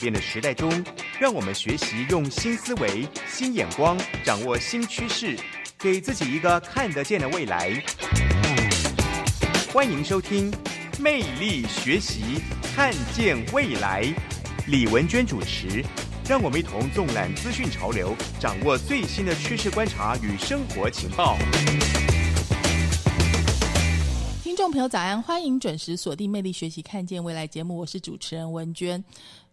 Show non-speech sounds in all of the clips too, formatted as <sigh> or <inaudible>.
变的时代中，让我们学习用新思维、新眼光，掌握新趋势，给自己一个看得见的未来。欢迎收听《魅力学习，看见未来》，李文娟主持。让我们一同纵览资讯潮流，掌握最新的趋势观察与生活情报。听众朋友，早安！欢迎准时锁定《魅力学习，看见未来》节目，我是主持人文娟。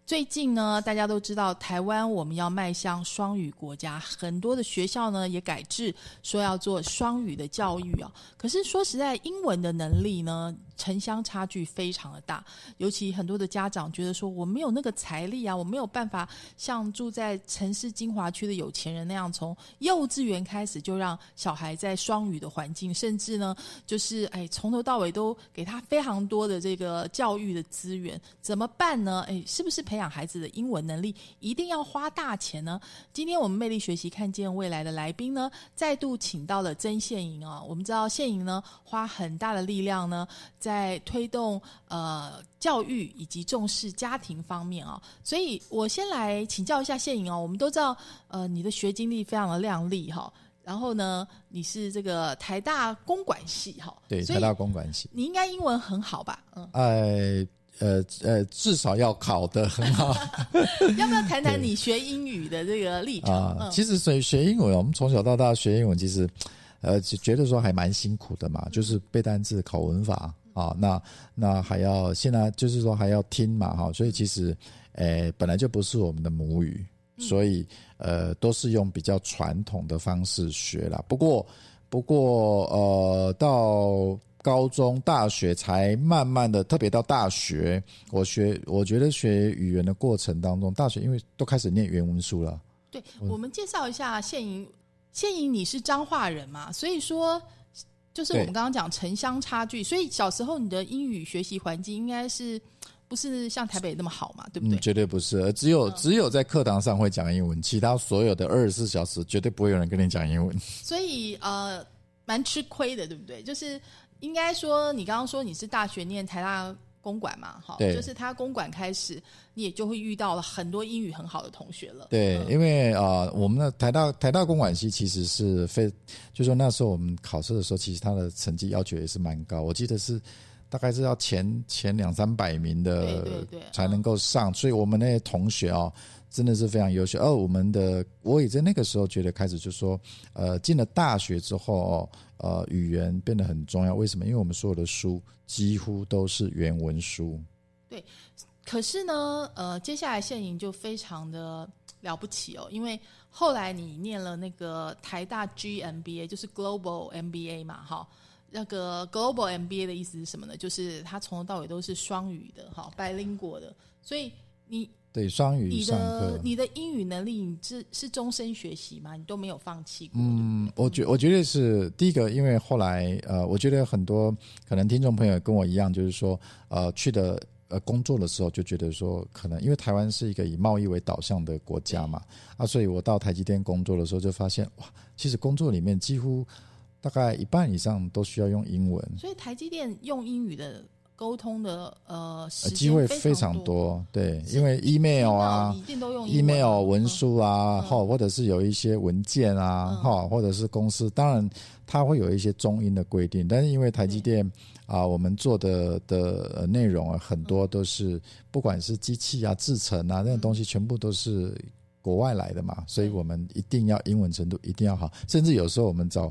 最近呢，大家都知道台湾我们要迈向双语国家，很多的学校呢也改制说要做双语的教育啊。可是说实在，英文的能力呢，城乡差距非常的大，尤其很多的家长觉得说，我没有那个财力啊，我没有办法像住在城市精华区的有钱人那样，从幼稚园开始就让小孩在双语的环境，甚至呢，就是哎从头到尾都给他非常多的这个教育的资源，怎么办呢？哎，是不是培养孩子的英文能力一定要花大钱呢？今天我们魅力学习看见未来的来宾呢，再度请到了曾宪营啊。我们知道宪营呢，花很大的力量呢，在推动呃教育以及重视家庭方面啊。所以我先来请教一下谢颖哦。我们都知道，呃，你的学经历非常的亮丽哈。然后呢，你是这个台大公管系哈，对，台大公管系，你应该英文很好吧？嗯，哎。呃呃，至少要考得很好。<laughs> 要不要谈谈你学英语的这个历程？啊，其实学学英文，我们从小到大学英文，其实呃觉得说还蛮辛苦的嘛，就是背单词、考文法啊，那那还要现在就是说还要听嘛哈，所以其实诶本来就不是我们的母语，所以呃都是用比较传统的方式学了。不过不过呃到。高中、大学才慢慢的，特别到大学，我学，我觉得学语言的过程当中，大学因为都开始念原文书了。对，我们介绍一下现营，现营你是彰化人嘛？所以说，就是我们刚刚讲城乡差距，所以小时候你的英语学习环境应该是不是像台北那么好嘛？对不对？绝对不是，只有只有在课堂上会讲英文，其他所有的二十四小时绝对不会有人跟你讲英文。所以呃，蛮吃亏的，对不对？就是。应该说，你刚刚说你是大学念台大公馆嘛？哈，就是他公馆开始，你也就会遇到了很多英语很好的同学了。对，因为啊，我们的台大台大公馆系其实是非，就说那时候我们考试的时候，其实他的成绩要求也是蛮高，我记得是大概是要前前两三百名的才能够上，所以我们那些同学哦。真的是非常优秀。而我们的我也在那个时候觉得开始就说，呃，进了大学之后哦，呃，语言变得很重要。为什么？因为我们所有的书几乎都是原文书。对，可是呢，呃，接下来现营就非常的了不起哦，因为后来你念了那个台大 GMBA，就是 Global MBA 嘛，哈，那个 Global MBA 的意思是什么呢？就是它从头到尾都是双语的，哈，白领国的，所以你。对双语你的，你的英语能力，你是是终身学习吗？你都没有放弃过？嗯，我觉我觉得是第一个，因为后来呃，我觉得很多可能听众朋友跟我一样，就是说呃，去的呃工作的时候就觉得说，可能因为台湾是一个以贸易为导向的国家嘛，啊，所以我到台积电工作的时候就发现哇，其实工作里面几乎大概一半以上都需要用英文，所以台积电用英语的。沟通的呃机会非常多，对，因为 email 啊一定都用，email 文书啊，哈，或者是有一些文件啊，哈，或者是公司，当然它会有一些中英的规定，但是因为台积电啊，我们做的的内容啊，很多都是不管是机器啊、制成啊那种东西，全部都是国外来的嘛，所以我们一定要英文程度一定要好，甚至有时候我们找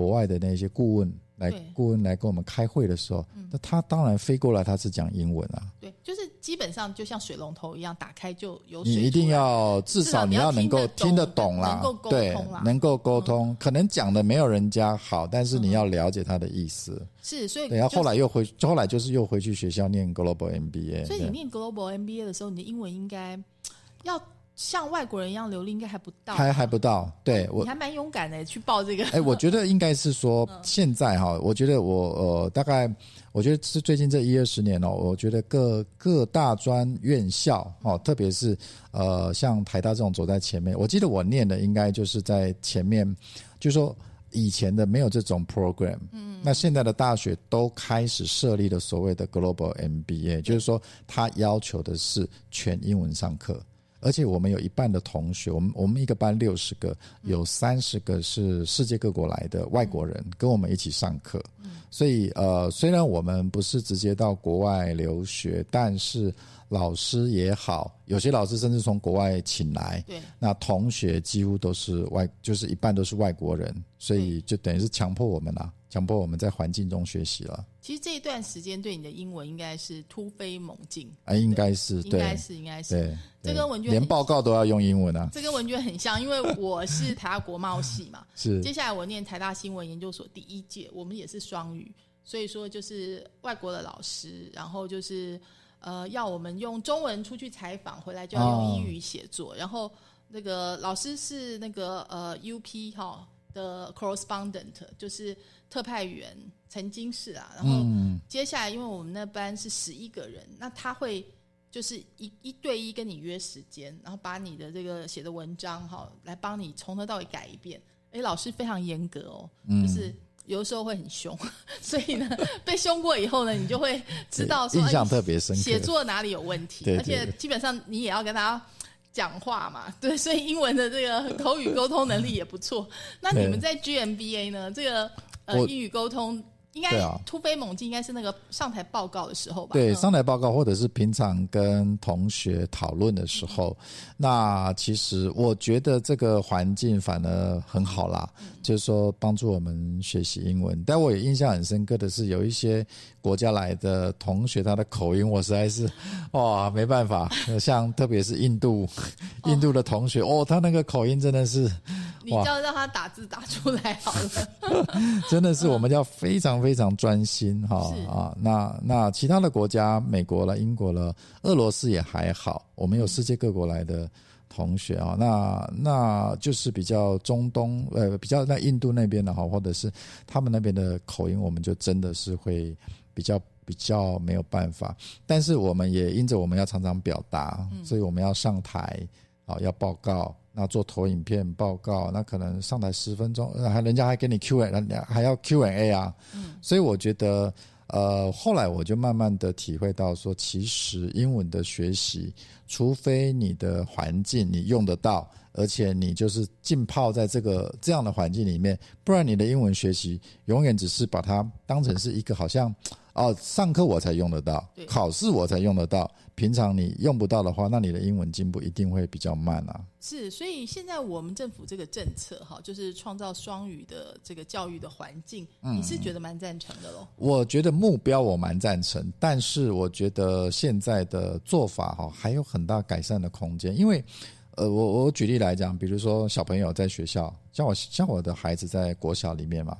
国外的那些顾问。来，顾问来跟我们开会的时候，那他当然飞过来，他是讲英文啊。对，就是。基本上就像水龙头一样，打开就有水。你一定要至少你要能够听得懂啦，能够沟对通啦，，能够沟通。可能讲的没有人家好，但是你要了解他的意思。是，所以对，然后就是后来又回，后来就是又回去学校念 Global MBA。所以你念 Global MBA 的时候，你的英文应该要像外国人一样流利，应该还不到。还还不到，对我你还蛮勇敢的去报这个。哎，我觉得应该是说，<laughs> 嗯现在哈，我觉得我呃，大概我觉得是最近这一二十年哦，我觉得各各大专院校哦，特别是呃，像台大这种走在前面，我记得我念的应该就是在前面，就是说以前的没有这种 program，嗯，那现在的大学都开始设立了所谓的 Global MBA，就是说它要求的是全英文上课。而且我们有一半的同学，我们我们一个班六十个，有三十个是世界各国来的外国人跟我们一起上课。所以呃，虽然我们不是直接到国外留学，但是老师也好，有些老师甚至从国外请来，对，那同学几乎都是外，就是一半都是外国人，所以就等于是强迫我们啦，强迫我们在环境中学习了。其实这一段时间对你的英文应该是突飞猛进，啊，应该是对。应该，是应该是。对，这跟文娟很连报告都要用英文啊，这跟文娟很像，因为我是台大国贸系嘛，<laughs> 是。接下来我念台大新闻研究所第一届，我们也是双语，所以说就是外国的老师，然后就是呃要我们用中文出去采访，回来就要用英语写作，然后那个老师是那个呃 UP 哈的 correspondent，就是特派员，曾经是啊，然后嗯接下来因为我们那班是十一个人，那他会。就是一一对一跟你约时间，然后把你的这个写的文章哈，来帮你从头到尾改一遍。哎，老师非常严格哦，嗯就是有的时候会很凶，<laughs> 所以呢，<laughs> 被凶过以后呢，你就会知道说印象哎特别深刻。写作哪里有问题，而且基本上你也要跟他讲话嘛，<laughs> 对，所以英文的这个口语沟通能力也不错。<laughs> 那你们在 GMBA 呢？这个呃英语沟通应该突飞猛进，应该是那个上台报告的时候吧？对，嗯上台报告或者是平常跟同学讨论的时候，那其实我觉得这个环境反而很好啦，就是说帮助我们学习英文。但我也印象很深刻的是，有一些国家来的同学，他的口音我实在是 <laughs> 哇没办法，像特别是印度，印度的同学哦，他那个口音真的是你就要让他打字打出来好了。<laughs> 真的是我们要非常非常专心哈是啊。那那其他的国家，美国了、英国了、俄罗斯也还好，我们有世界各国来的同学啊。那那就是比较中东呃，比较在印度那边的哈，或者是他们那边的口音，我们就真的是会比较。比较没有办法，但是我们也因着我们要常常表达，所以我们要上台啊，要报告，那做投影片报告，那可能上台十分钟，呃还人家还给你 Q A，还要 Q A 啊，所以我觉得，呃，后来我就慢慢的体会到说，其实英文的学习，除非你的环境你用得到，而且你就是浸泡在这个这样的环境里面，不然你的英文学习永远只是把它当成是一个好像。哦，上课我才用得到，考试我才用得到。平常你用不到的话，那你的英文进步一定会比较慢啊。是，所以现在我们政府这个政策哈，就是创造双语的这个教育的环境，嗯你是觉得蛮赞成的喽？我觉得目标我蛮赞成，但是我觉得现在的做法哈还有很大改善的空间。因为，呃，我我举例来讲，比如说小朋友在学校，像我像我的孩子在国小里面嘛，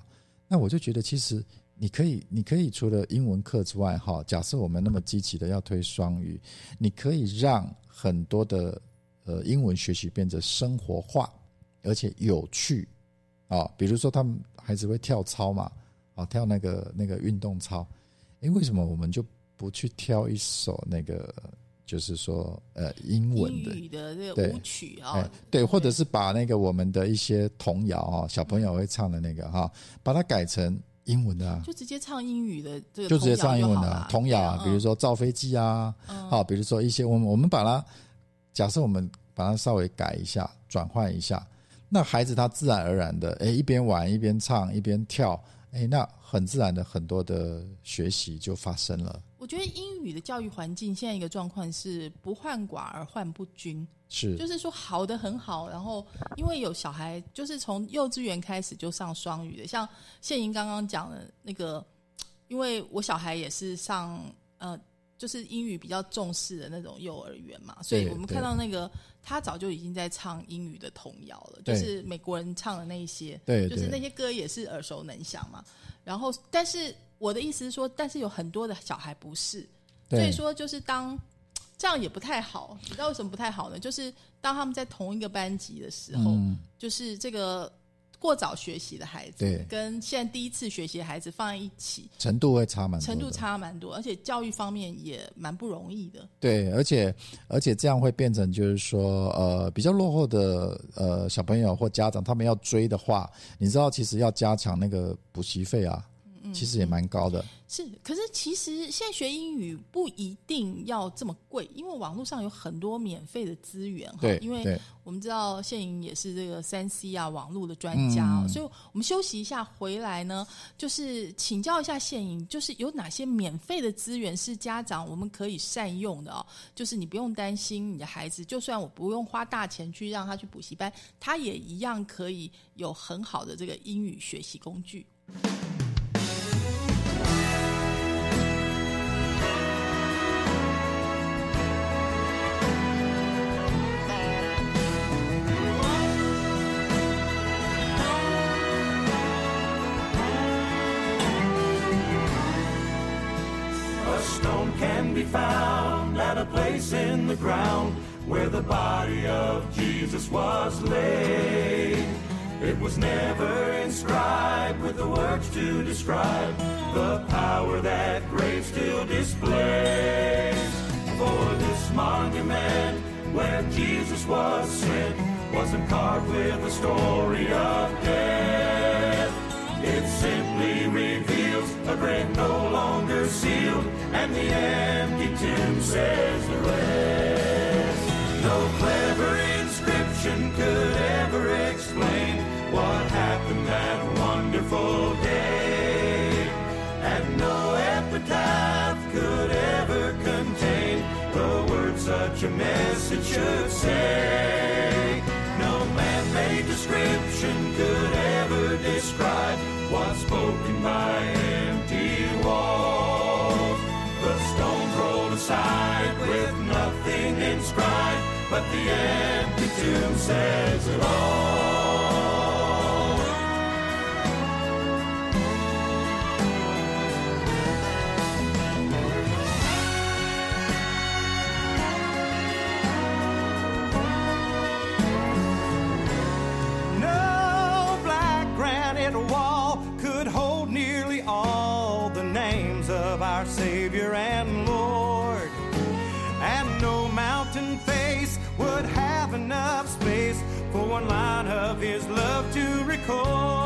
那我就觉得其实你可以，你可以除了英文课之外，哈，假设我们那么积极的要推双语，你可以让很多的呃英文学习变得生活化，而且有趣啊、比如说他们孩子会跳操嘛，啊，跳那个那个运动操，诶，为什么我们就不去挑一首那个就是说呃英文的？英的这个对。舞曲啊、哎，对，或者是把那个我们的一些童谣啊，小朋友会唱的那个哈，把它改成英文的。啊，就直接唱英语的这个就直接唱英文的童谣啊，比如说造飞机啊，嗯。好，比如说一些我们我们把它，假设我们把它稍微改一下，转换一下，那孩子他自然而然的，哎，一边玩一边唱一边跳，哎，那很自然的很多的学习就发生了，我觉得英语的教育环境现在一个状况是不患寡而患不均，是就是说好的很好，然后因为有小孩就是从幼稚园开始就上双语的，像谢莹刚刚讲的那个，因为我小孩也是上呃就是英语比较重视的那种幼儿园嘛，所以我们看到那个他早就已经在唱英语的童谣了，就是美国人唱的那一些，对就是那些歌也是耳熟能详嘛。然后，但是我的意思是说，但是有很多的小孩不是，所以对说就是当这样也不太好，你知道为什么不太好呢？就是当他们在同一个班级的时候，嗯。就是这个过早学习的孩子，跟现在第一次学习的孩子放在一起，程度会差蛮多程度差蛮多，而且教育方面也蛮不容易的。对，而且而且这样会变成就是说，呃，比较落后的呃小朋友或家长，他们要追的话，你知道，其实要加强那个补习费啊，嗯其实也蛮高的。是，可是其实现在学英语不一定要这么贵，因为网络上有很多免费的资源哈对。因为我们知道谢颖也是这个三 C 啊网络的专家哦，嗯所以我们休息一下回来呢，就是请教一下谢颖，就是有哪些免费的资源是家长我们可以善用的哦？就是你不用担心你的孩子，就算我不用花大钱去让他去补习班，他也一样可以有很好的这个英语学习工具。The ground where the body of Jesus was laid. It was never inscribed with the words to describe the power that grave still displays. For this monument where Jesus was sent wasn't carved with a story of death. It simply reveals a grave no longer sealed, and the tomb says the rest. No clever inscription could ever explain what happened that wonderful day, and no epitaph could ever contain the words such a message should say. No man-made description could ever describe what's spoken by aside with nothing inscribed, but the empty tomb says it all. cold.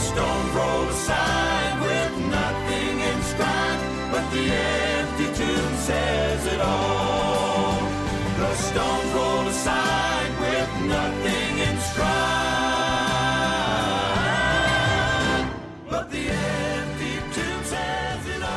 The stones rolled aside with nothing inscribed, but the empty tomb says it all. The stones rolled aside with nothing inscribed, but the empty tomb says it all.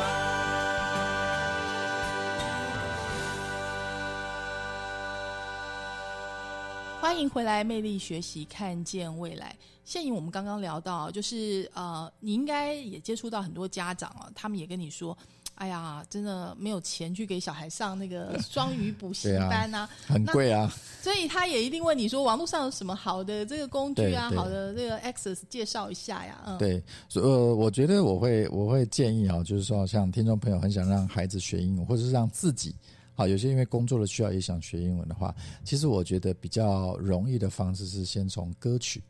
欢迎回来，魅力学习，看见未来。 现颖，我们刚刚聊到，就是呃，你应该也接触到很多家长啊，他们也跟你说，哎呀，真的没有钱去给小孩上那个双语补习班啊，<laughs> 很贵啊。所以他也一定问你说网络上有什么好的这个工具啊，好的这个 access 介绍一下呀。嗯，对，所以呃，我觉得我会我会建议啊，就是说，像听众朋友很想让孩子学英文，或者是让自己好，有些因为工作的需要也想学英文的话，其实我觉得比较容易的方式是先从歌曲，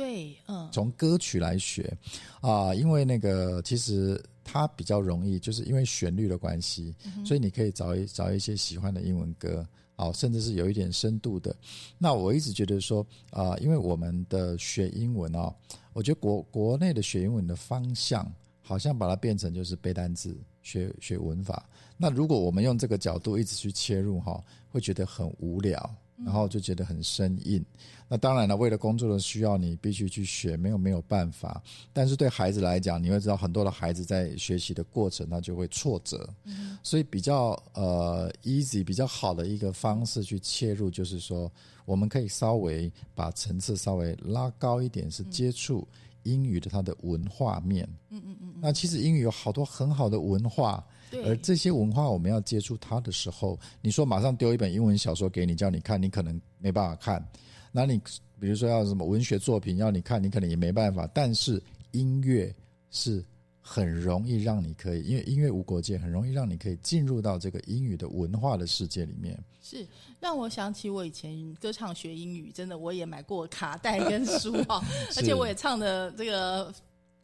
对，嗯，从歌曲来学啊，因为那个其实它比较容易，就是因为旋律的关系，所以你可以找一找一些喜欢的英文歌。哦，甚至是有一点深度的。那我一直觉得说，啊、因为我们的学英文哦，我觉得国国内的学英文的方向，好像把它变成就是背单词、学学文法。那如果我们用这个角度一直去切入哈，会觉得很无聊，然后就觉得很生硬。那当然了，为了工作的需要，你必须去学，没有没有办法。但是对孩子来讲，你会知道很多的孩子在学习的过程，他就会挫折。所以比较呃 easy 比较好的一个方式去切入，就是说我们可以稍微把层次稍微拉高一点，是接触英语的它的文化面。嗯嗯嗯。那其实英语有好多很好的文化，对而这些文化我们要接触它的时候，你说马上丢一本英文小说给你叫你看，你可能没办法看。那你比如说要什么文学作品要你看，你可能也没办法。但是音乐是很容易让你可以，因为音乐无国界，很容易让你可以进入到这个英语的文化的世界里面。是 <laughs> 让我想起我以前歌唱学英语，真的我也买过卡带跟书哈，<laughs> 而且我也唱的这个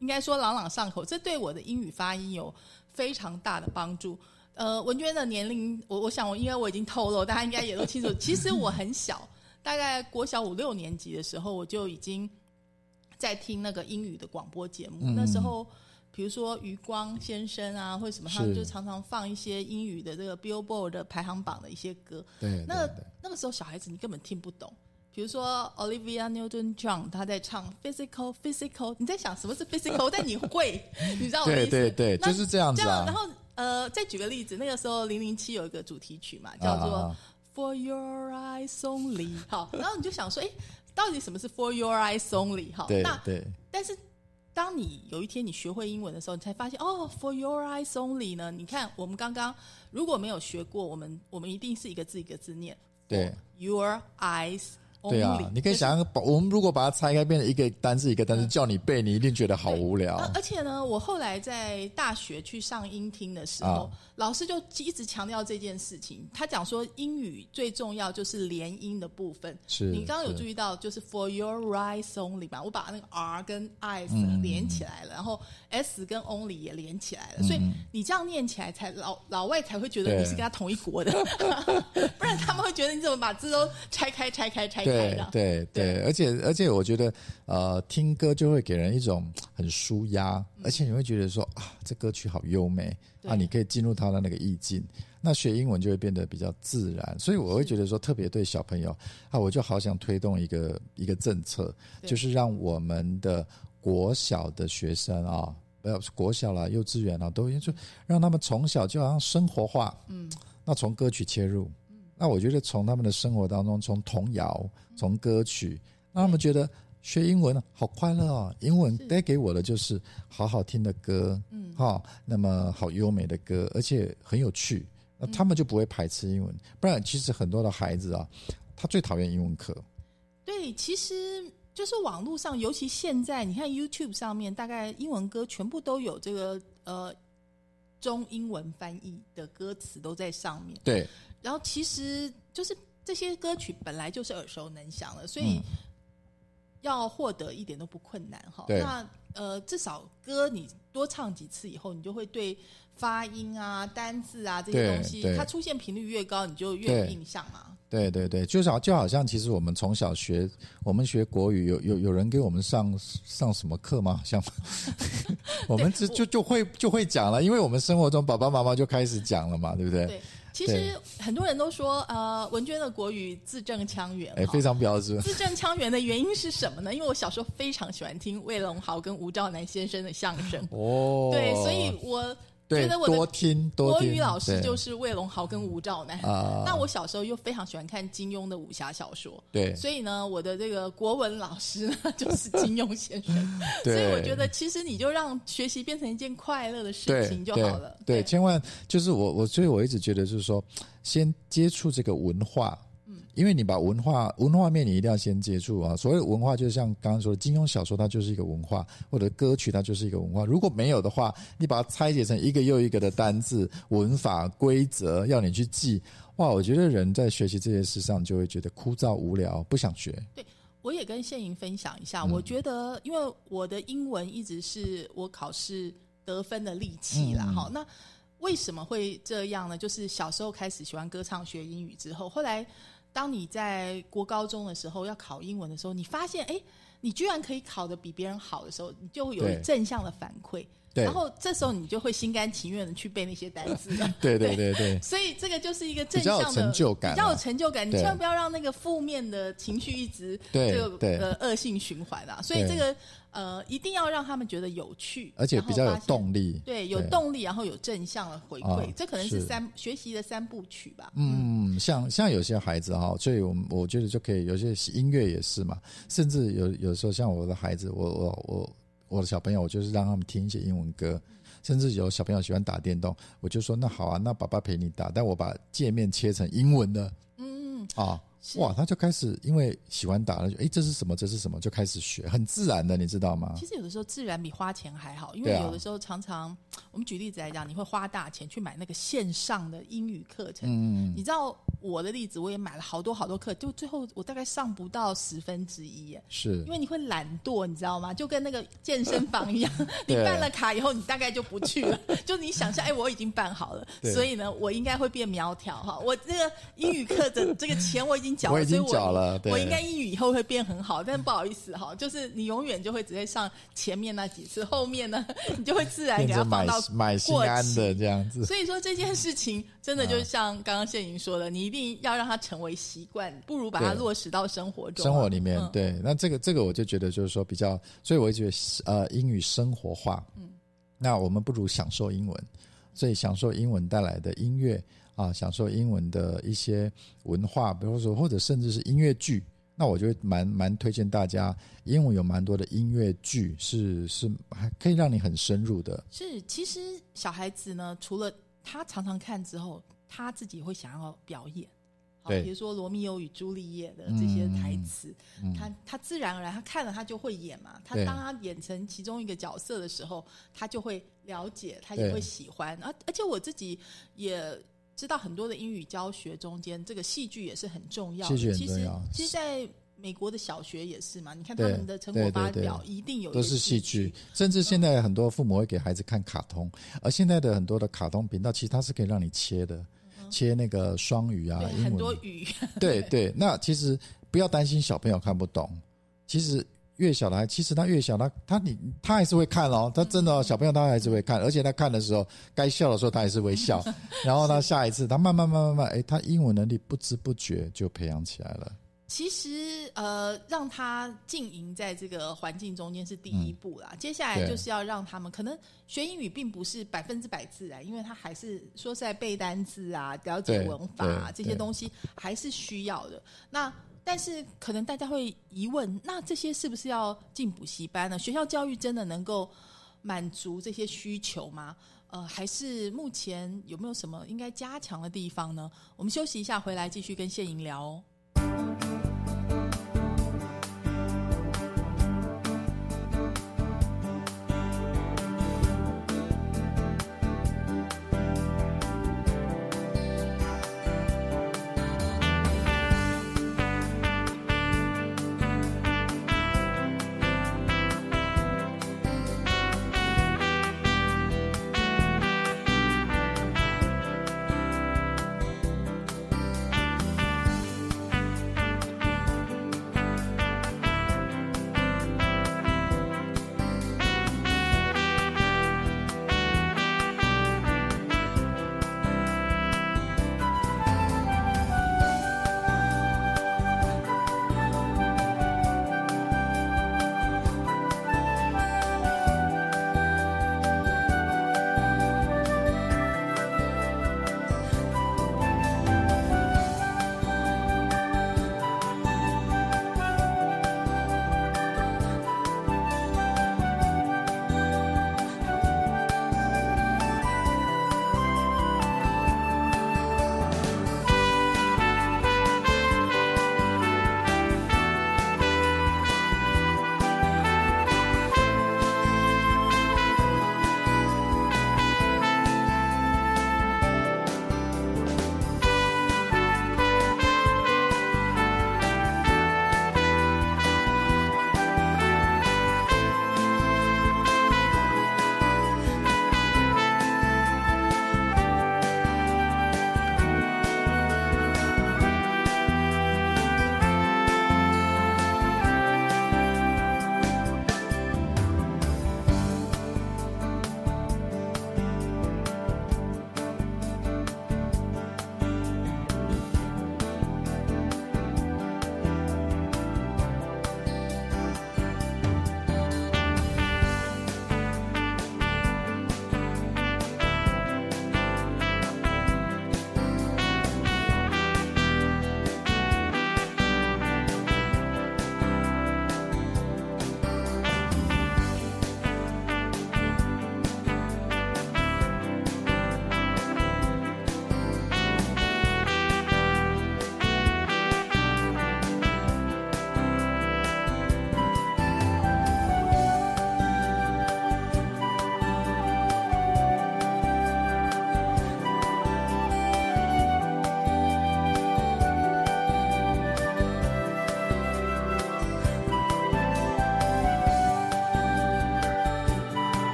应该说朗朗上口，这对我的英语发音有非常大的帮助。呃，文娟的年龄，我我想我因为我已经透露，大家应该也都清楚。<laughs> 其实我很小，大概国小五六年级的时候，我就已经在听那个英语的广播节目。嗯那时候，比如说余光先生啊，或者什么，他们就常常放一些英语的这个 Billboard 的排行榜的一些歌。对，那那个时候小孩子你根本听不懂。比如说 Olivia Newton-John，他在唱 physical physical，你在想什么是 physical，但你会，<laughs> 你知道我的意思？对对对那就是这样子啊这样，然后呃，再举个例子，那个时候零零七有一个主题曲嘛，叫做、啊 For Your Eyes Only。好，然后你就想说，哎，到底什么是 For Your Eyes Only？好，对那对但是当你有一天你学会英文的时候，你才发现哦，for your eyes only 呢？你看我们刚刚如果没有学过，我们我们一定是一个字一个字念。对 your eyes。对啊！你可以想象，把我们如果把它拆开，变成一个单字一个单字叫你背，你一定觉得好无聊。呃而且呢，我后来在大学去上英听的时候，啊老师就一直强调这件事情。他讲说，英语最重要就是连音的部分。是你刚刚有注意到，就是 for your eyes only 吧？我把那个 r 跟嗯连起来了，然后 s 跟 only 也连起来了，嗯所以你这样念起来才老老外才会觉得你是跟他同一国的，<laughs> 不然他们会觉得你怎么把字都拆开、拆开、拆开对的。对对，而且而且，我觉得呃，听歌就会给人一种很舒压，而且你会觉得说啊，这歌曲好优美啊，你可以进入它的那个意境。那学英文就会变得比较自然，所以我会觉得说，特别对小朋友啊，我就好想推动一个一个政策，就是让我们的国小的学生啊，不要国小啦、幼稚园啦，都就让他们从小就好像生活化，嗯，那从歌曲切入，那我觉得从他们的生活当中，从童谣、从歌曲，让他们觉得学英文好快乐哦。英文是带给我的就是好好听的歌，嗯，哈、那么好优美的歌，而且很有趣，那他们就不会排斥英文。不然，其实很多的孩子啊，他最讨厌英文课。对，其实就是网络上，尤其现在，你看 YouTube 上面，大概英文歌全部都有这个呃中英文翻译的歌词都在上面。对，然后其实就是这些歌曲本来就是耳熟能详了，所以嗯要获得一点都不困难哈。对那呃，至少歌你多唱几次以后，你就会对发音啊、单字啊这些东西，它出现频率越高，你就越有印象嘛。对对对，就好就好像其实我们从小学，我们学国语有有有人给我们上上什么课吗？好像 <laughs> 我们就就就会就会讲了，因为我们生活中爸爸妈妈就开始讲了嘛，对不对？对，其实很多人都说，呃，文娟的国语字正腔圆，哎，非常标准。字正腔圆的原因是什么呢？因为我小时候非常喜欢听魏龙豪跟吴兆南先生的相声，哦，对，所以我对觉得我的多听多听。国语老师就是魏龙豪跟吴兆南。啊，那我小时候又非常喜欢看金庸的武侠小说，对所以呢，我的这个国文老师呢就是金庸先生。<laughs> 所以我觉得，其实你就让学习变成一件快乐的事情就好了。对，千万就是我我，所以我一直觉得就是说，先接触这个文化。嗯，因为你把文化文化面你一定要先接触啊。所谓的文化，就像刚刚说的，金庸小说它就是一个文化，或者歌曲它就是一个文化。如果没有的话，你把它拆解成一个又一个的单字、文法、规则，要你去记，哇，我觉得人在学习这些事上就会觉得枯燥无聊，不想学。对我也跟谢莹分享一下，嗯我觉得因为我的英文一直是我考试得分的利器啦，嗯哈、那为什么会这样呢？就是小时候开始喜欢歌唱、学英语之后，后来当你在国高中的时候要考英文的时候，你发现，哎，你居然可以考得比别人好的时候，你就会有对。正向的反馈，对。然后这时候你就会心甘情愿的去背那些单词了。<laughs> 对对对对。所以这个就是一个正比较有向的成就感啊比较有成就感。你千万不要让那个负面的情绪一直对这个呃恶性循环啊。所以这个呃一定要让他们觉得有趣，而且比较有动力。对，有动力，然后有正向的回馈，啊这可能是是三学习的三部曲吧。嗯，像像有些孩子哈，所以我们我觉得就可以，有些音乐也是嘛，甚至有有时候像我的孩子，我我我我的小朋友，我就是让他们听一些英文歌，甚至有小朋友喜欢打电动，我就说那好啊，那爸爸陪你打，但我把界面切成英文的嗯，啊。是哇，他就开始因为喜欢打了，就哎这是什么？这是什么？就开始学，很自然的，你知道吗其？实有的时候自然比花钱还好，因为有的时候常常我们举例子来讲，你会花大钱去买那个线上的英语课程，嗯，你知道我的例子，我也买了好多好多课，就最后我大概上不到十分之一耶。是因为你会懒惰，你知道吗？就跟那个健身房一样，<laughs> 你办了卡以后，你大概就不去了。<laughs> 就你想象，哎，我已经办好了，对所以呢，我应该会变苗条哈。我这个英语课的这个钱我已经缴了，我已经缴了我应该英语以后会变很好。但不好意思哈，就是你永远就会只会上前面那几次，后面呢，<laughs> 你就会自然给它变成买放到买心过期安的这样子。所以说这件事情真的啊就像刚刚谢莹说的，你一定要让它成为习惯，不如把它落实到生活中啊。生活里面，嗯。对，那这个这个我就觉得就是说比较，所以我就觉得呃英语生活化，嗯，那我们不如享受英文，所以享受英文带来的音乐啊，享受英文的一些文化，比如说或者甚至是音乐剧。那我就会蛮蛮推荐大家，英文有蛮多的音乐剧是是还可以让你很深入的，是，其实小孩子呢，除了他常常看之后，他自己会想要表演。比如说《罗密欧与朱丽叶》的这些台词，他他自然而然他看了他就会演嘛。他当他演成其中一个角色的时候，他就会了解，他也会喜欢。而而且我自己也知道很多的英语教学中间，这个戏剧也是很重要的。戏剧很其实重要。其实，在美国的小学也是嘛，你看他们的成果发表一定有一都是戏剧，甚至现在很多父母会给孩子看卡通，而现在的很多的卡通频道，其实它是可以让你切的，切那个双语啊，英文。很多语。对对，那其实不要担心小朋友看不懂，其实越小的孩，其实他越小，他他你他还是会看哦，他真的、哦、小朋友他还是会看，而且他看的时候，该笑的时候他还是会笑，然后他下一次他慢慢慢慢慢，哎，他英文能力不知不觉就培养起来了。其实，呃，让他浸淫在这个环境中间是第一步啦。接下来就是要让他们，可能学英语并不是百分之百自然，因为他还是说是在背单词啊、了解文法啊对这些东西还是需要的。那但是可能大家会疑问，那这些是不是要进补习班呢？学校教育真的能够满足这些需求吗？呃，还是目前有没有什么应该加强的地方呢？我们休息一下，回来继续跟谢莹聊哦。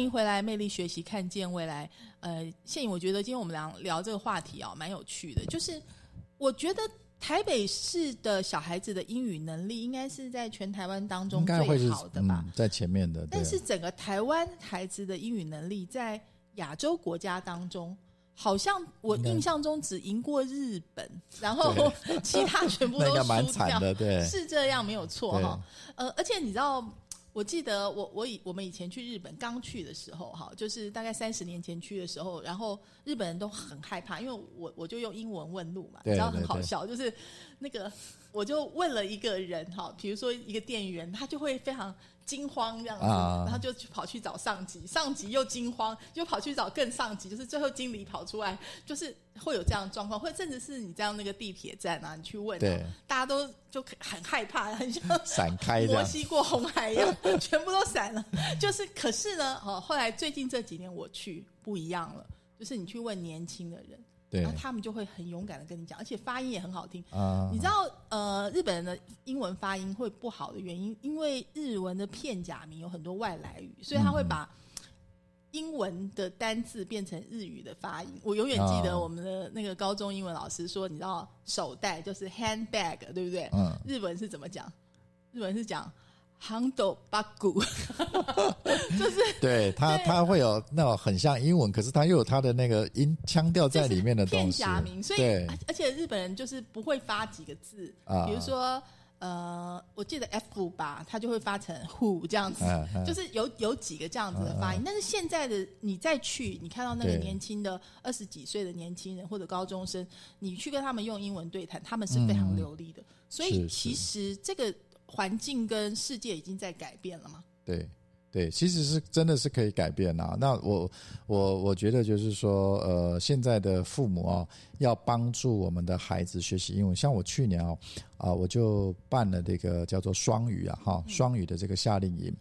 迎回来，魅力学习，看见未来。呃，谢颖，我觉得今天我们俩聊这个话题啊，蛮有趣的。就是我觉得台北市的小孩子的英语能力，应该是在全台湾当中应该会是最好的吧？嗯，在前面的。但是整个台湾孩子的英语能力，在亚洲国家当中，好像我印象中只赢过日本，然后 <laughs> 其他全部都输掉。<laughs> 惨的，对，是这样没有错哈。呃，而且你知道，我记得我我以我们以前去日本刚去的时候哈，就是大概三十年前去的时候，然后日本人都很害怕，因为我我就用英文问路嘛，你对知道很好笑，就是那个我就问了一个人哈，比如说一个店员，他就会非常。惊慌这样子，啊然后就去跑去找上级，上级又惊慌，又跑去找更上级，就是最后经理跑出来，就是会有这样的状况，或甚至是你这样那个地铁站啊，你去问、对，大家都就很害怕，很像闪开。摩西过红海一样，全部都闪了。就是，可是呢，哦，后来最近这几年我去不一样了，就是你去问年轻的人，对然后他们就会很勇敢的跟你讲，而且发音也很好听。啊，你知道，呃，日本人的英文发音会不好的原因，因为日文的片假名有很多外来语，所以他会嗯把英文的单字变成日语的发音。我永远记得啊我们的那个高中英文老师说，你知道手袋就是 handbag，对不对？嗯，日文是怎么讲？日文是讲 handle <laughs> bagu，就是对他对。他会有那种很像英文，可是他又有他的那个音腔调在里面的片东西。假名，所以对。而而且日本人就是不会发几个字，啊。比如说呃，我记得 F 吧，他就会发成 who 这样子，就是有有几个这样子的发音。但是现在的你再去，你看到那个年轻的二十几岁的年轻人或者高中生，你去跟他们用英文对谈，他们是非常流利的。所以其实这个环境跟世界已经在改变了吗。对对，其实是真的是可以改变啊。那我我我觉得就是说，呃，现在的父母啊，要帮助我们的孩子学习英文。像我去年啊，啊、我就办了这个叫做双语啊，哈，双语的这个夏令营。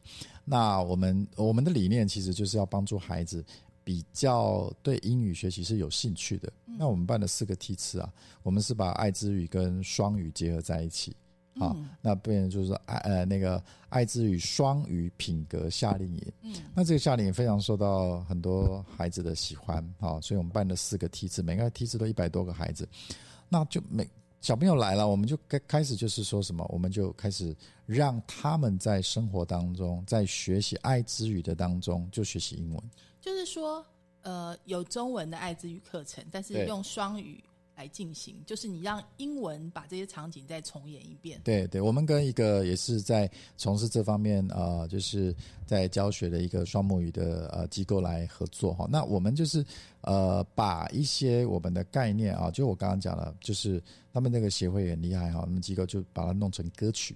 那我们我们的理念其实就是要帮助孩子。比较对英语学习是有兴趣的，那我们办了四个梯次啊，我们是把爱之语跟双语结合在一起，啊，那变成就是说爱呃那个爱之语双语品格夏令营，嗯，那这个夏令营非常受到很多孩子的喜欢，啊，所以我们办了四个梯次，每个梯次都一百多个孩子，那就每小朋友来了，我们就开开始就是说什么，我们就开始让他们在生活当中，在学习爱之语的当中就学习英文，就是说，呃，有中文的爱之语课程，但是用双语来进行，就是你让英文把这些场景再重演一遍。对对，我们跟一个也是在从事这方面呃，就是在教学的一个双母语的呃机构来合作哈。那我们就是呃把一些我们的概念啊，就我刚刚讲了，就是他们那个协会也很厉害哈，他们机构就把它弄成歌曲。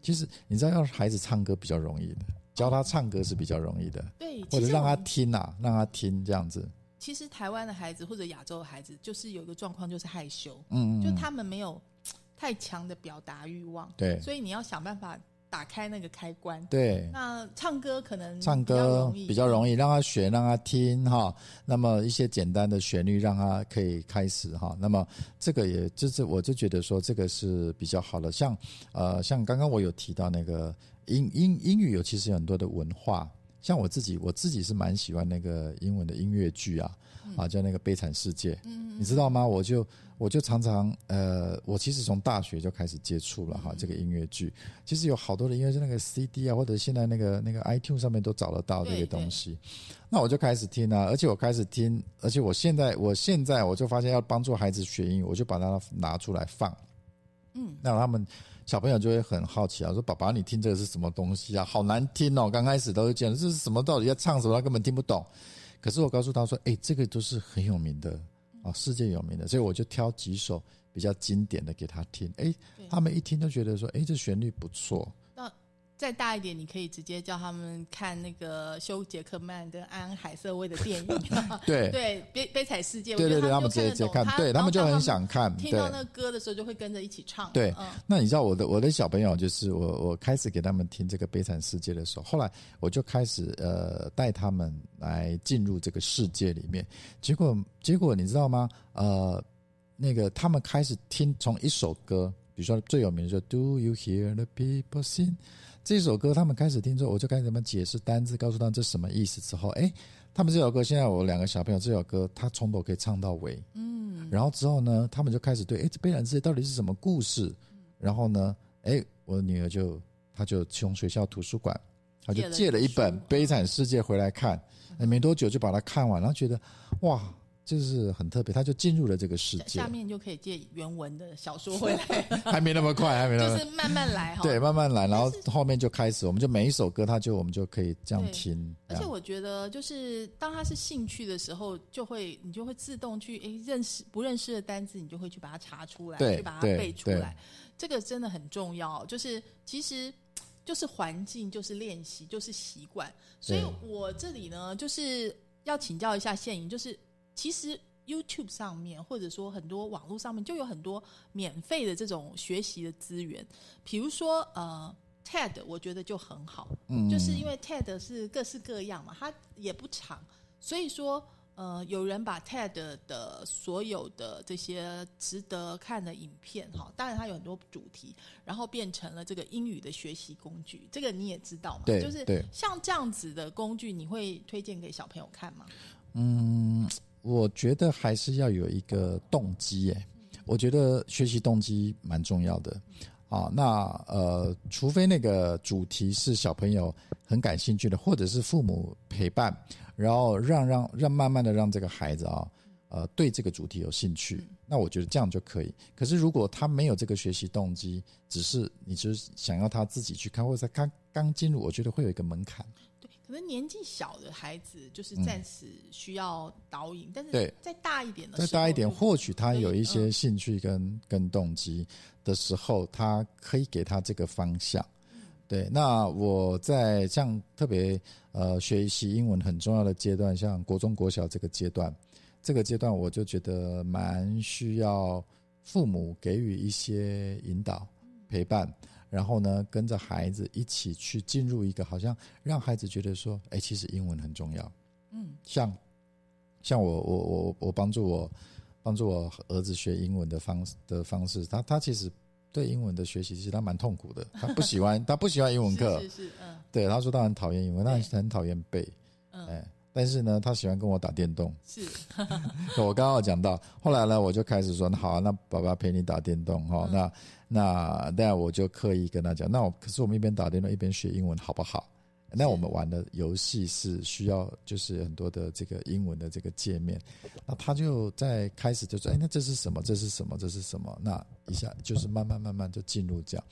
其实你知道，要孩子唱歌比较容易的，教他唱歌是比较容易的，对，或者让他听啊，让他听这样子。其实台湾的孩子或者亚洲的孩子，就是有一个状况，就是害羞，嗯嗯，就嗯他们没有 <tsk> 太强的表达欲望，对所以你要想办法打开那个开关。对。那唱歌可能唱歌容易，比较容易，让他学，让他听哈。那么一些简单的旋律，让他可以开始哈。那么这个也就是，我就觉得说这个是比较好的。像呃，像刚刚我有提到那个英英英语有其实有很多的文化，像我自己我自己是蛮喜欢那个英文的音乐剧啊，啊叫那个《悲惨世界》，你知道吗？我就我就常常呃，我其实从大学就开始接触了哈，这个音乐剧。其实有好多的音乐是那个 CD 啊，或者现在那个那个 iTunes 上面都找得到这对些东西。那我就开始听啊，而且我开始听，而且我现在我现在我就发现要帮助孩子学英语，我就把它拿出来放。嗯，那他们小朋友就会很好奇啊，说：“爸爸，你听这个是什么东西啊？好难听哦！”刚开始都是这样，这是什么？到底要唱什么？他根本听不懂。可是我告诉他说：“哎，这个都是很有名的啊，世界有名的。”所以我就挑几首比较经典的给他听。哎，他们一听都觉得说：“哎，这旋律不错。再大一点，你可以直接叫他们看那个休·杰克曼跟安·海瑟薇的电影。<laughs> 对对，悲悲惨世界，对对对，他他们直接看，对他他们就很想看，对听到那个歌的时候就会跟着一起唱。对嗯，那你知道我的我的小朋友，就是我我开始给他们听这个《悲惨世界》的时候，后来我就开始呃带他们来进入这个世界里面，结果结果你知道吗？呃，那个他们开始听从一首歌，比如说最有名的就 Do you hear the people sing？这首歌他们开始听之后，我就开始给他们解释单字，告诉他们这什么意思。之后，哎，他们这首歌现在我两个小朋友这首歌，他从头可以唱到尾。嗯，然后之后呢，他们就开始对，哎，这悲惨世界到底是什么故事？然后呢，哎，我的女儿就，她就从学校图书馆，她就借了一本《悲惨世界》回来看，哎没多久就把它看完，然后觉得，哇，就是很特别，他就进入了这个世界下，面就可以借原文的小说回来，<laughs> 还没那么快，还没那么就是慢慢来哈。对，慢慢来，然后后面就开始，我们就每一首歌，他就我们就可以这样对听。而且我觉得，就是当他是兴趣的时候，就会你就会自动去诶认识不认识的单字，你就会去把它查出来，去把它背出来。这个真的很重要。就是其实就是环境，就是练习，就是习惯。所以我这里呢，就是要请教一下现莹，就是其实 YouTube 上面，或者说很多网络上面，就有很多免费的这种学习的资源，比如说呃。TED 我觉得就很好，嗯就是因为 TED 是各式各样嘛，它也不长，所以说呃，有人把 TED 的所有的这些值得看的影片哈，当然它有很多主题，然后变成了这个英语的学习工具，这个你也知道嘛，对就是像这样子的工具，你会推荐给小朋友看吗？嗯，我觉得还是要有一个动机耶。我觉得学习动机蛮重要的。啊，那呃，除非那个主题是小朋友很感兴趣的，或者是父母陪伴，然后让让让慢慢的让这个孩子啊，呃，对这个主题有兴趣，那我觉得这样就可以。可是如果他没有这个学习动机，只是你就是想要他自己去看，或者他刚刚进入，我觉得会有一个门槛。对，可能年纪小的孩子就是暂时需要导引，但是再大一点的，再大一点，或许他有一些嗯。兴趣跟跟动机的时候，他可以给他这个方向。对，那我在像特别呃学习英文很重要的阶段，像国中、国小这个阶段，这个阶段我就觉得蛮需要父母给予一些引导、陪伴，然后呢跟着孩子一起去进入一个好像让孩子觉得说，哎，其实英文很重要。嗯，像像我我我我帮助我帮助我儿子学英文的方式的方式，他他其实对英文的学习其实他蛮痛苦的，他不喜欢 <laughs> 他不喜欢英文课，是是是，嗯。对他说他很讨厌英文，他很讨厌背，嗯，哎，但是呢，他喜欢跟我打电动。是，<laughs> 我刚刚有讲到，后来呢，我就开始说，那好、啊，那爸爸陪你打电动哈、嗯。那那那我就刻意跟他讲，那我可是我们一边打电话一边学英文好不好？那我们玩的游戏是需要就是很多的这个英文的这个界面，那他就在开始就说，哎，那这是什么？这是什么？这是什么？那一下就是慢慢慢慢就进入这样，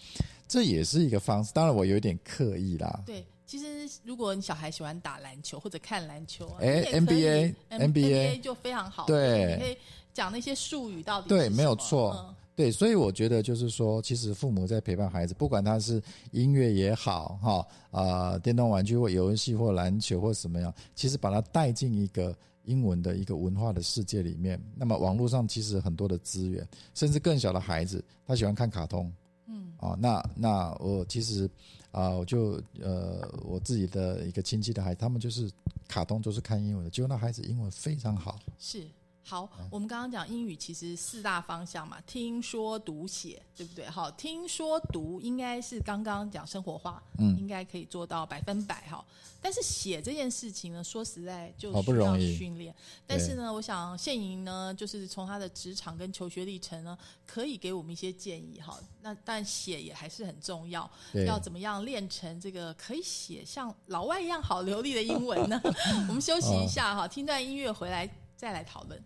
这也是一个方式。当然我有点刻意啦，对。其实，如果你小孩喜欢打篮球或者看篮球啊，哎 NBA NBA 就非常好，对你可以讲那些术语到底对，没有错。嗯对，所以我觉得就是说，其实父母在陪伴孩子，不管他是音乐也好，哈，啊、电动玩具或游戏或篮球或什么样，其实把他带进一个英文的一个文化的世界里面。那么网络上其实很多的资源，甚至更小的孩子，他喜欢看卡通，嗯，啊、那那我其实啊、我就呃，我自己的一个亲戚的孩子，他们就是卡通都是看英文的，结果那孩子英文非常好。是好，嗯我们刚刚讲英语其实四大方向嘛，听说读写，对不对？好，听说读应该是刚刚讲生活化，嗯应该可以做到百分百哈。但是写这件事情呢，说实在就好不需要容易训练。但是呢，我想现莹呢，就是从他的职场跟求学历程呢，可以给我们一些建议哈。那但写也还是很重要，要怎么样练成这个可以写像老外一样好流利的英文呢？<laughs> 我们休息一下哈，听段音乐回来再来讨论。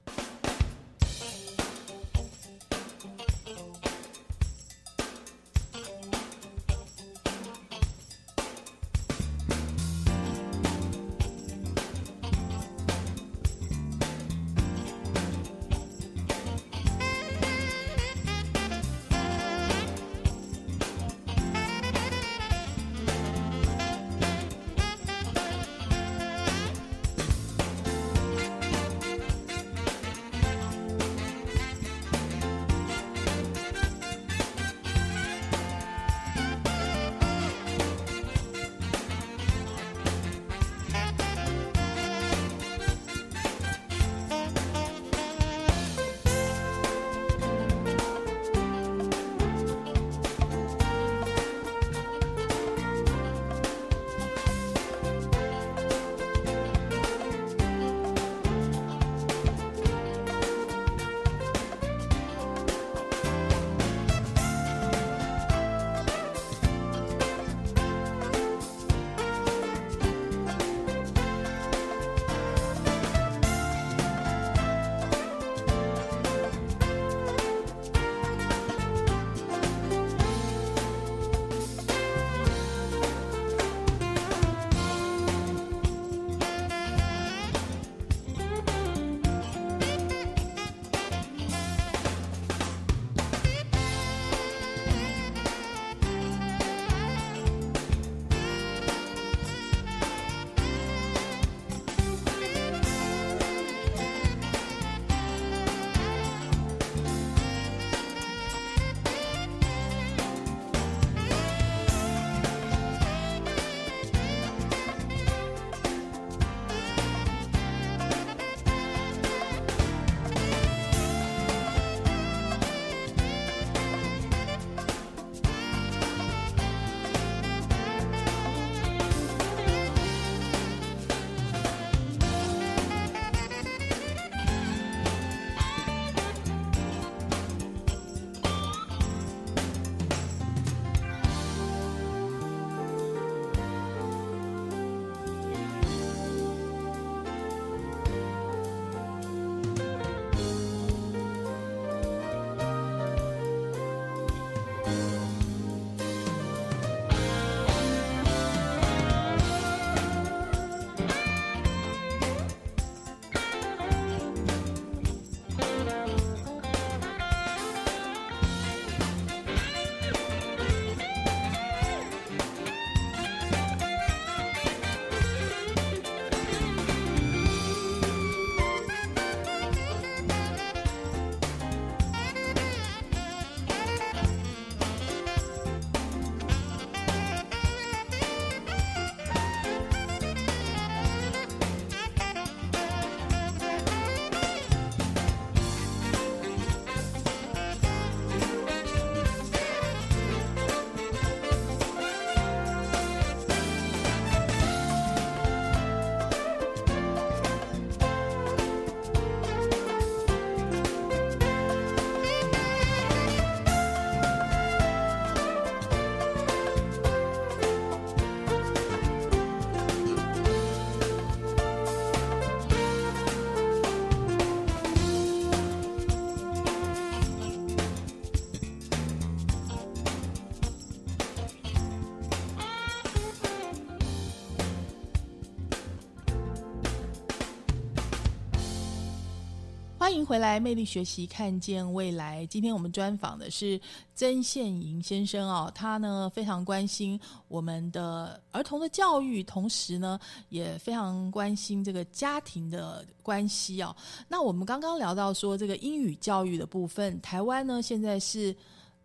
欢迎回来，魅力学习，看见未来。今天我们专访的是曾宪营先生哦，他呢非常关心我们的儿童的教育，同时呢也非常关心这个家庭的关系哦。那我们刚刚聊到说这个英语教育的部分，台湾呢现在是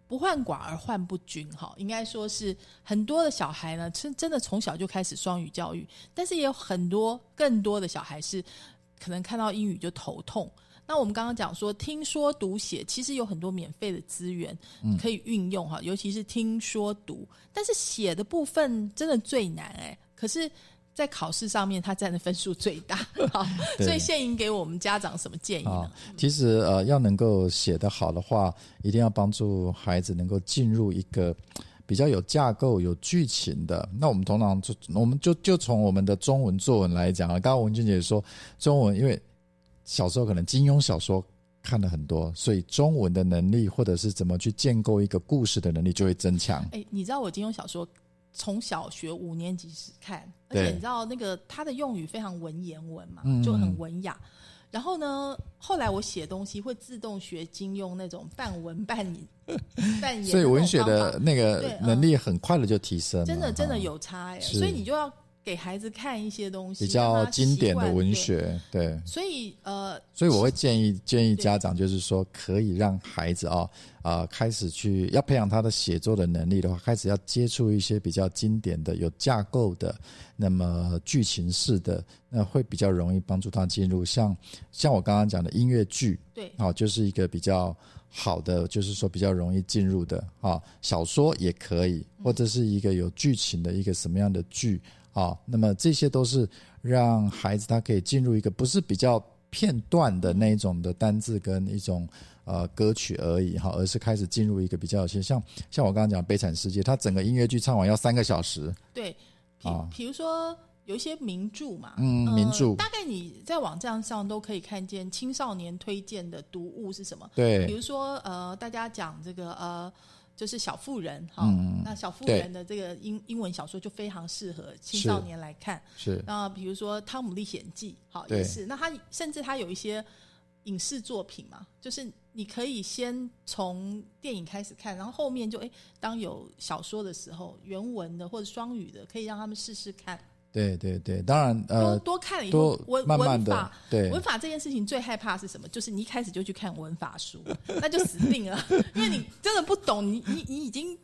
不患寡而患不均，哈，应该说是很多的小孩呢，真真的从小就开始双语教育，但是也有很多更多的小孩是可能看到英语就头痛。那我们刚刚讲说，听说读写其实有很多免费的资源可以运用哈，尤其是听说读，但是写的部分真的最难哎。可是，在考试上面，它占的分数最大。<laughs> 好，所以现营给我们家长什么建议呢？其实呃，要能够写得好的话，一定要帮助孩子能够进入一个比较有架构、有剧情的。那我们通常就我们就就从我们的中文作文来讲啊，刚刚文俊姐说中文，因为小时候可能金庸小说看了很多，所以中文的能力或者是怎么去建构一个故事的能力就会增强。哎，你知道我金庸小说从小学五年级时看，而且你知道那个他的用语非常文言文嘛，就很文雅。然后呢，后来我写东西会自动学金庸那种半文半 <laughs> 半言，所以文学的那个能力很快的就提升，真的真的有差哎，所以你就要。给孩子看一些东西，比较经典的文学，对。所以呃，所以我会建议建议家长，就是说可以让孩子啊啊开始去要培养他的写作的能力的话，开始要接触一些比较经典的、有架构的，那么剧情式的，那会比较容易帮助他进入。像像我刚刚讲的音乐剧，对，啊，就是一个比较好的，就是说比较容易进入的啊。小说也可以，或者是一个有剧情的一个什么样的剧。啊，那么这些都是让孩子他可以进入一个不是比较片段的那种的单字跟一种呃歌曲而已哈，而是开始进入一个比较有些像像我刚刚讲《悲惨世界》，它整个音乐剧唱完要三个小时。对，啊，比如说有一些名著嘛，嗯，名著，大概你在网站上都可以看见青少年推荐的读物是什么？对，比如说呃，大家讲这个呃。就是小妇人哈，那小妇人的这个英英文小说就非常适合青少年来看。是，那比如说《汤姆历险记》好也是，那他甚至他有一些影视作品嘛，就是你可以先从电影开始看，然后后面就哎，当有小说的时候，原文的或者双语的，可以让他们试试看。对对对，当然呃，多看了以后，文文法对文法这件事情最害怕是什么？就是你一开始就去看文法书，<laughs> 那就死定了，<laughs> 因为你真的不懂，你你你已经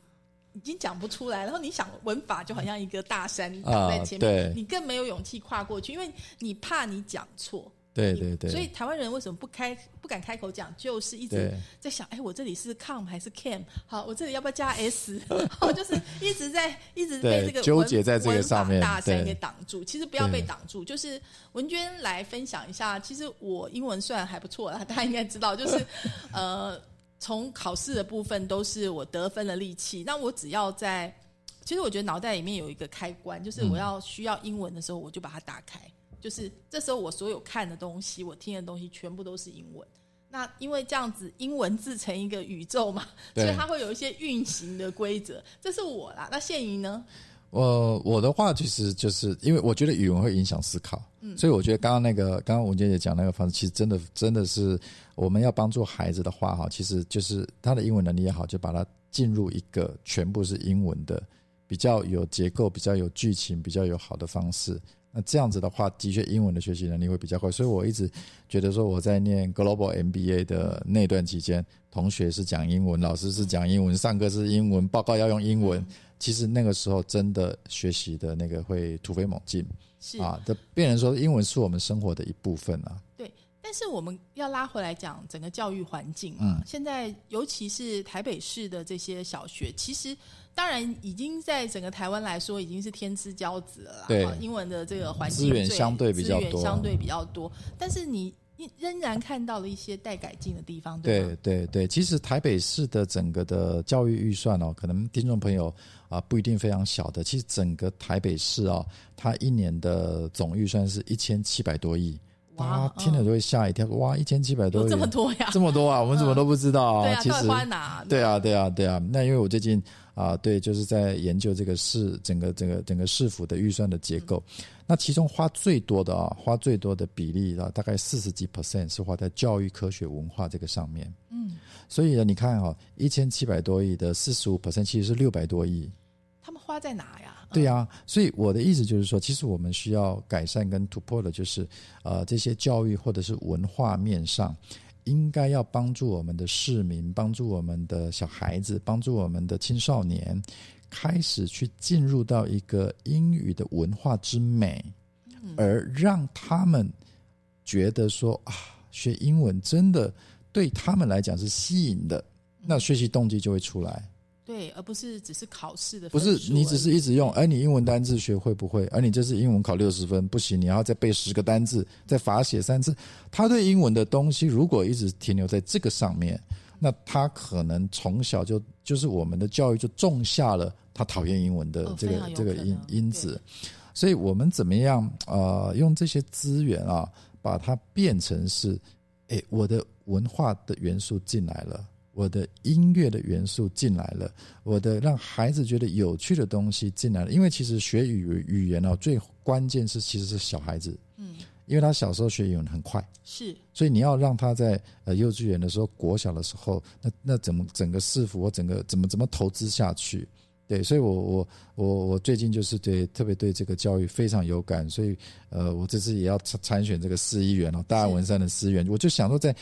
已经讲不出来，然后你想文法就好像一个大山挡在前面，你更没有勇气跨过去，因为你怕你讲错。对对对，所以台湾人为什么不开不敢开口讲，就是一直在想，哎，我这里是 com 还是 cam？好，我这里要不要加 s？<laughs> 好，就是一直在一直被这个纠结在这个上面大山给挡住。其实不要被挡住，就是文娟来分享一下。其实我英文算还不错啦，大家应该知道，就是 <laughs> 呃，从考试的部分都是我得分的利器。那我只要在，其实我觉得脑袋里面有一个开关，就是我要需要英文的时候，我就把它打开。就是这时候，我所有看的东西，我听的东西，全部都是英文。那因为这样子，英文自成一个宇宙嘛，所以它会有一些运行的规则。这是我啦。那现怡呢？我我的话，其实就是因为我觉得语文会影响思考，嗯，所以我觉得刚刚那个，刚刚文姐姐讲那个方式，其实真的真的是我们要帮助孩子的话，哈，其实就是他的英文能力也好，就把它进入一个全部是英文的，比较有结构、比较有剧情、比较有好的方式。那这样子的话，的确英文的学习能力会比较快，所以我一直觉得说我在念 Global MBA 的那段期间，同学是讲英文，老师是讲英文，上课是英文，报告要用英文。其实那个时候真的学习的那个会突飞猛进，是啊，这变成说英文是我们生活的一部分啊。对，但是我们要拉回来讲整个教育环境啊，现在尤其是台北市的这些小学，其实。当然，已经在整个台湾来说，已经是天之骄子了啦。对，英文的这个环境资源相对比较多，相对比较多。但是你仍然看到了一些待改进的地方，对对对对，其实台北市的整个的教育预算哦，可能听众朋友啊不一定非常晓得。其实整个台北市哦，它一年的总预算是一千七百多亿。哇家听了都会吓一跳，哇，一千七百多这么多呀？这么多啊，我们怎么都不知道对啊，其实到底花在哪？对啊，对啊，对啊。那因为我最近啊，对，就是在研究这个市整个整个整个市府的预算的结构。那其中花最多的啊，花最多的比例啊，大概四十几 percent 是花在教育、科学、文化这个上面。嗯，所以呢，你看哈、一千七百多亿的四十五 percent 其实是六百多亿。他们花在哪呀？对呀、所以我的意思就是说，其实我们需要改善跟突破的，就是呃这些教育或者是文化面上，应该要帮助我们的市民，帮助我们的小孩子，帮助我们的青少年，开始去进入到一个英语的文化之美，而让他们觉得说啊，学英文真的对他们来讲是吸引的，那学习动机就会出来。对，而不是只是考试的不是你只是一直用，而你英文单字学会不会？而你这次英文考六十分不行，你要再背十个单字，再罚写三次。他对英文的东西如果一直停留在这个上面，那他可能从小就就是我们的教育就种下了他讨厌英文的哦这个、这个因因子。所以我们怎么样呃用这些资源啊，把它变成是，哎，我的文化的元素进来了。我的音乐的元素进来了，我的让孩子觉得有趣的东西进来了。因为其实学语语言哦，最关键是其实是小孩子，嗯，因为他小时候学语言很快，是。所以你要让他在呃幼稚园的时候、国小的时候，那那怎么整个市府我整个怎么怎么投资下去？对，所以我我我我最近就是对特别对这个教育非常有感，所以呃，我这次也要参参选这个市议员哦，大安文山的市议员，我就想说在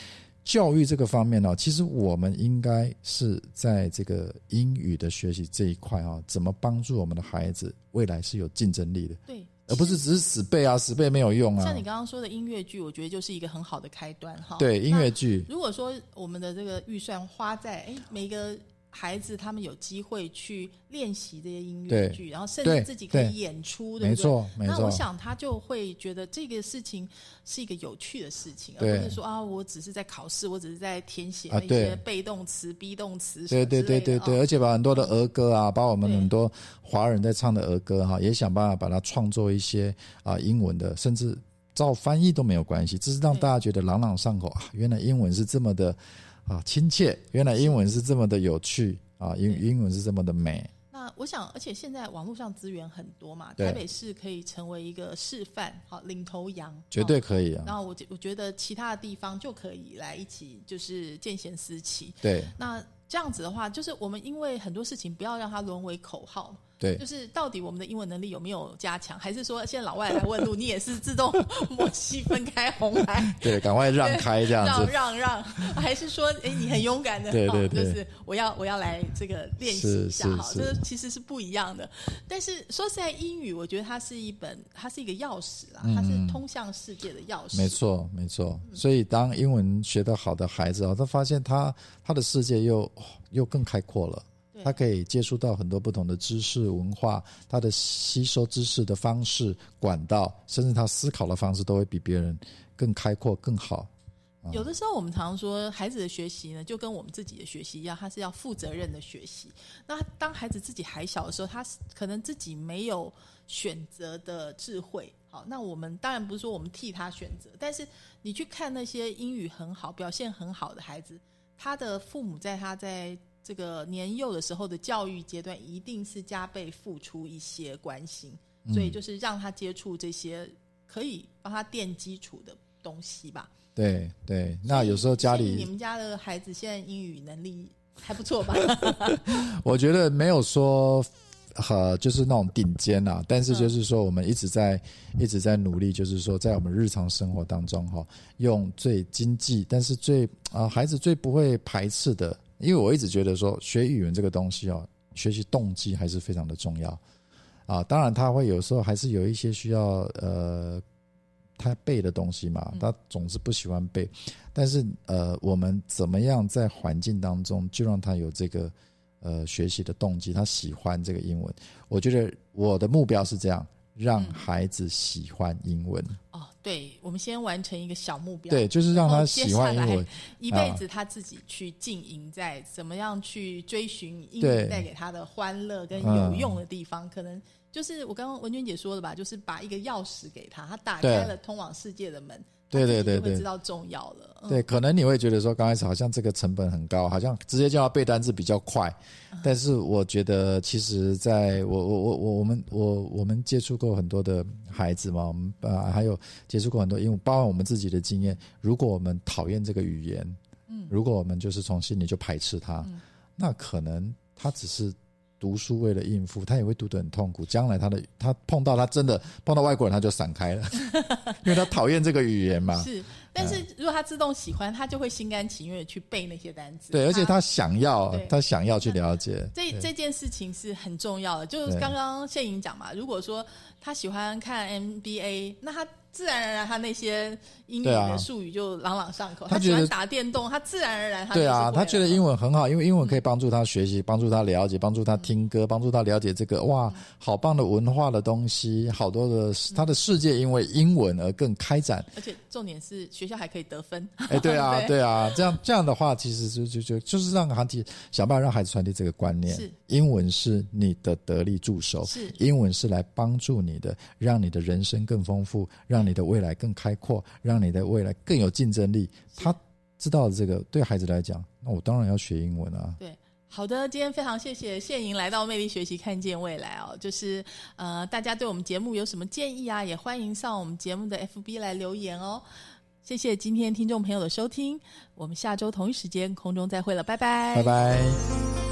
教育这个方面呢，其实我们应该是在这个英语的学习这一块啊，怎么帮助我们的孩子未来是有竞争力的，对，而不是只是死背啊，死背没有用啊像。你刚刚说的音乐剧，我觉得就是一个很好的开端哈。对，音乐剧，如果说我们的这个预算花在哎每个孩子他们有机会去练习这些音乐剧，然后甚至自己可以演出，对不对？没错，没错。那我。想他就会觉得这个事情是一个有趣的事情，而对不是说啊，我只是在考试，我只是在填写那些被动词、be 动词什对对么的对对对，哦。而且把很多的儿歌啊，把我们很多华人在唱的儿歌哈，也想办法把它创作一些啊英文的，甚至照翻译都没有关系，只是让大家觉得朗朗上口啊，原来英文是这么的啊亲切，原来英文是这么的有趣啊，英英文是这么的美，那我想，而且现在网络上资源很多嘛，台北市可以成为一个示范，好领头羊，绝哦对可以啊，然后我觉我觉得其他的地方就可以来一起，就是见贤思齐。对。那这样子的话，就是我们因为很多事情不要让它沦为口号，对就是到底我们的英文能力有没有加强，还是说现在老外来问路，你也是自动 <laughs> 默契分开红牌？<laughs> 对，赶快让开这样让子，让 <laughs> 让，还是说，哎，你很勇敢的，哦对对对就是我要我要来这个练习一下哈，这其实是不一样的。但是说实在，英语我觉得它是一本，它是一个钥匙啦，它是通向世界的钥匙。嗯没错，没错。所以当英文学得好的孩子啊，他发现他他的世界又哦又更开阔了。对他可以接触到很多不同的知识文化，他的吸收知识的方式、管道，甚至他思考的方式都会比别人更开阔、更好。有的时候我们常常说，孩子的学习呢，就跟我们自己的学习一样，他是要负责任的学习。那当孩子自己还小的时候，他可能自己没有选择的智慧。好，那我们当然不是说我们替他选择，但是你去看那些英语很好、表现很好的孩子，他的父母在他在这个年幼的时候的教育阶段，一定是加倍付出一些关心，所以就是让他接触这些可以帮他垫基础的东西吧。对对，那有时候家里你里，们家的孩子现在英语能力还不错吧？<laughs> 我觉得没有说。呃，就是那种顶尖啊，但是就是说，我们一直在、一直在努力，就是说，在我们日常生活当中哈，用最经济，但是最啊、孩子最不会排斥的，因为我一直觉得说，学语文这个东西哦，学习动机还是非常的重要啊。当然，他会有时候还是有一些需要呃他背的东西嘛，他总是不喜欢背，但是呃，我们怎么样在环境当中就让他有这个呃学习的动机，他喜欢这个英文。我觉得我的目标是这样，让孩子喜欢英文。哦，对，我们先完成一个小目标，对，就是让他接喜欢下来英文。一辈子他自己去经营，在怎么样去追寻英对。语带给他的欢乐跟嗯有用的地方，可能就是我刚刚文娟姐说的吧，就是把一个钥匙给他，他打开了通往世界的门，对对对对知道重要了。嗯对，可能你会觉得说刚开始好像这个成本很高，好像直接叫他背单字比较快，嗯但是我觉得其实在我我我我我们我我们接触过很多的孩子嘛，我们呃还有接触过很多，因为包含我们自己的经验，如果我们讨厌这个语言，嗯，如果我们就是从心里就排斥它，那可能他只是。读书为了应付，他也会读得很痛苦。将来他的他碰到他真的碰到外国人，他就闪开了，<laughs> 因为他讨厌这个语言嘛。是，但是如果他自动喜欢，他就会心甘情愿地去背那些单词。对，而且他想要，他想要去了解。这这件事情是很重要的，就刚刚谢颖讲嘛，如果说他喜欢看 NBA，那他自然而然他那些英语的术语就朗朗上口。他喜欢打电动，他自然而然他对啊，他觉得英文文很好，因为英文可以帮助他学习，帮助他了解，帮助他听歌，帮助他了解这个哇，好棒的文化的东西，好多的他的世界因为英文而更开展。而且重点是学校还可以得分。哎，对啊，<laughs> 对。对啊，这样这样的话，其实就就就就是让孩子想办法让孩子传递这个观念是，英文是你的得力助手，是。英文是来帮助你的，让你的人生更丰富，让你的未来更开阔，让你的未来更有竞争力。他知道这个，对孩子来讲，那我当然要学英文啊。对，好的，今天非常谢谢谢莹来到魅力学习，看见未来哦。就是呃，大家对我们节目有什么建议啊，也欢迎上我们节目的 FB 来留言哦。谢谢今天听众朋友的收听，我们下周同一时间空中再会了，拜拜，拜拜。